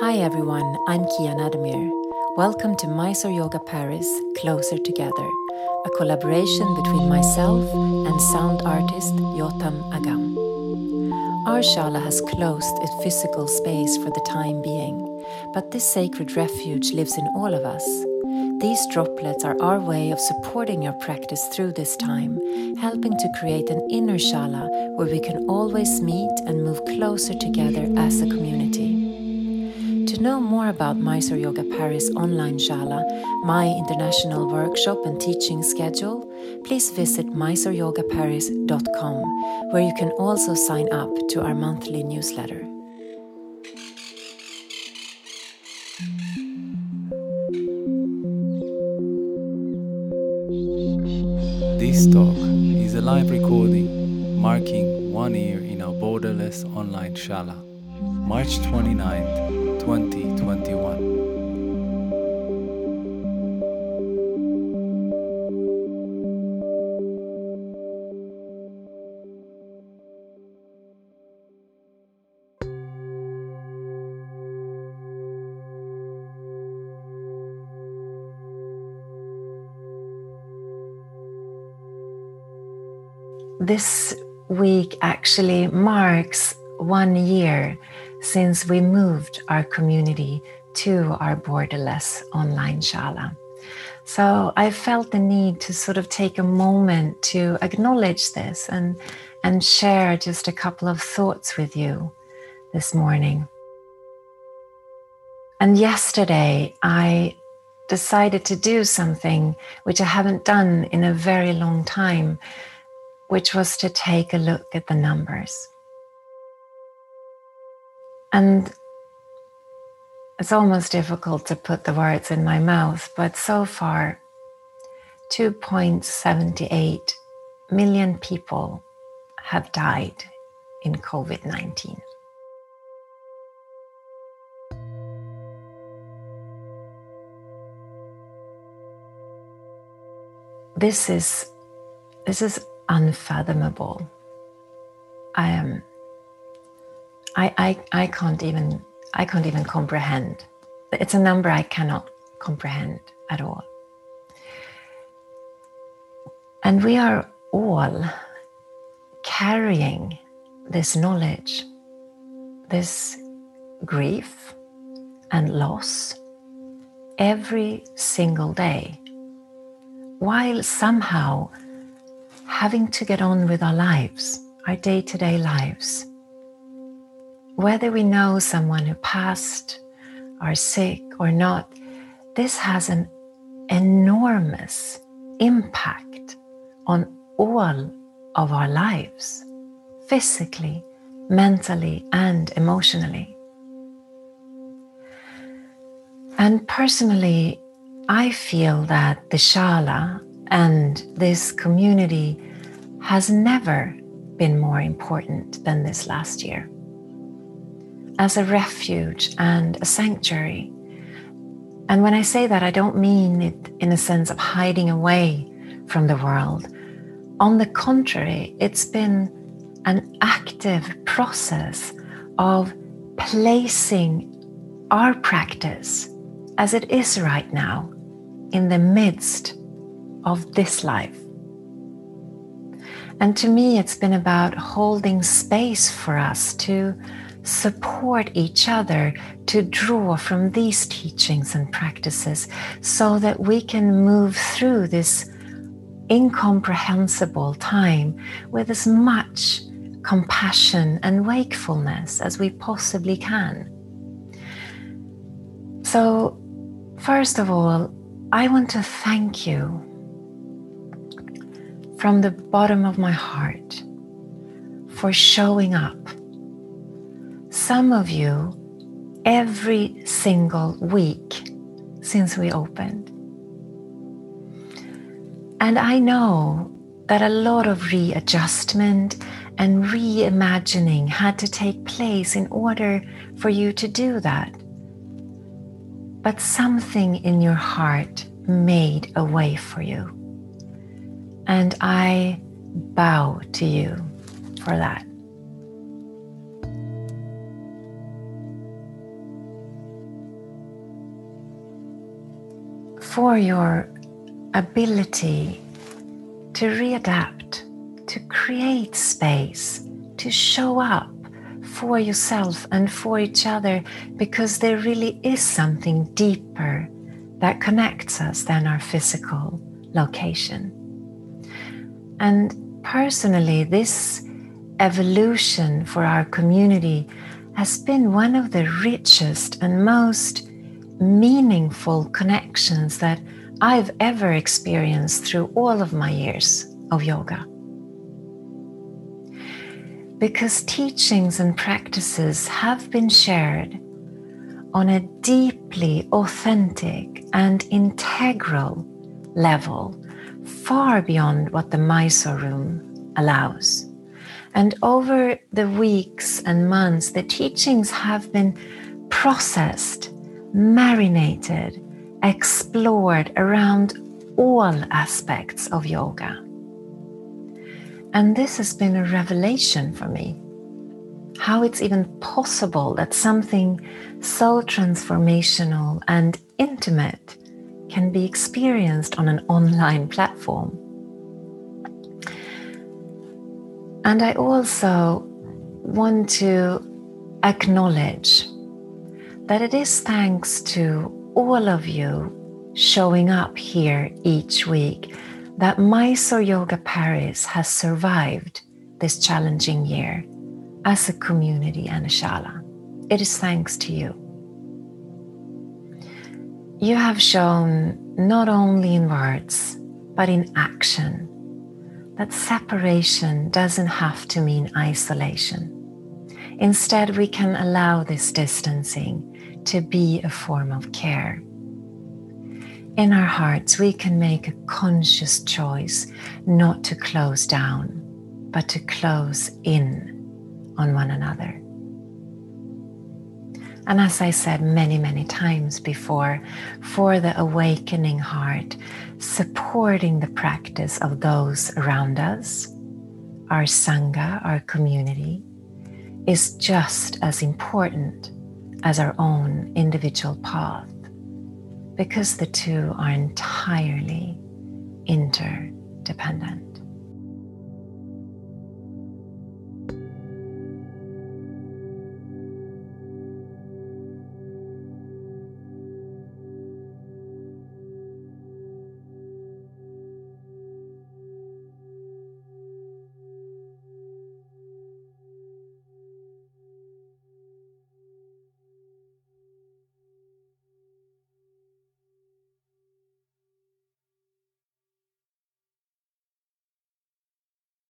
Hi everyone, I'm Kia Naddermier. Welcome to Mysore Yoga Paris Closer Together, a collaboration between myself and sound artist Yotam Agam. Our shala has closed its physical space for the time being, but this sacred refuge lives in all of us. These droplets are our way of supporting your practice through this time, helping to create an inner shala where we can always meet and move closer together as a community. To know more about Mysore Yoga Paris online shala, my international workshop and teaching schedule, please visit mysoreyogaparis.com, where you can also sign up to our monthly newsletter. This talk is a live recording marking one year in our borderless online shala, March 29th, 2021. This week actually marks one year since we moved our community to our borderless online shala. So I felt the need to sort of take a moment to acknowledge this and, and share just a couple of thoughts with you this morning. And yesterday, I decided to do something which I haven't done in a very long time, which was to take a look at the numbers. And it's almost difficult to put the words in my mouth, but so far, 2.78 million people have died in COVID 19. This is, this is unfathomable. I am I, I, I can't even I can't even comprehend. It's a number I cannot comprehend at all. And we are all carrying this knowledge, this grief and loss every single day, while somehow having to get on with our lives, our day to day lives whether we know someone who passed, are sick or not, this has an enormous impact on all of our lives, physically, mentally, and emotionally. And personally, I feel that the Shala and this community has never been more important than this last year as a refuge and a sanctuary. And when I say that, I don't mean it in a sense of hiding away from the world. On the contrary, it's been an active process of placing our practice as it is right now in the midst of this life. And to me, it's been about holding space for us to support each other to draw from these teachings and practices so that we can move through this incomprehensible time with as much compassion and wakefulness as we possibly can. So, first of all, I want to thank you from the bottom of my heart for showing up some of you every single week since we opened. And I know that a lot of readjustment and reimagining had to take place in order for you to do that. But something in your heart made a way for you. And I bow to you for for your ability to readapt, to create space, to show up for yourself and for each other because there really is something deeper that connects us than our physical location. And personally, this evolution for our community has been one of the richest and most meaningful connections that I've ever experienced through all of my years of yoga. Because teachings and practices have been shared on a deeply authentic and integral level, far beyond what the Mysore room allows. And over the weeks and months, the teachings have been processed, marinated, explored around all aspects of yoga. And this has been a revelation for me. How it's even possible that something so transformational and intimate can be experienced on an online platform. And I also want to acknowledge that it is thanks to all of you showing up here each week that Mysore Yoga Paris has survived this challenging year as a community and a shala. It is thanks to you. You have shown not only in words, but in action that separation doesn't have to mean isolation. Instead, we can allow this distancing to be a form of care. In our hearts, we can make a conscious choice not to close down, but to close in on one another. And as I said many, many times before, for the awakening heart, supporting the practice of those around us, our Sangha, our community, is just as important as our own individual path because the two are entirely interdependent.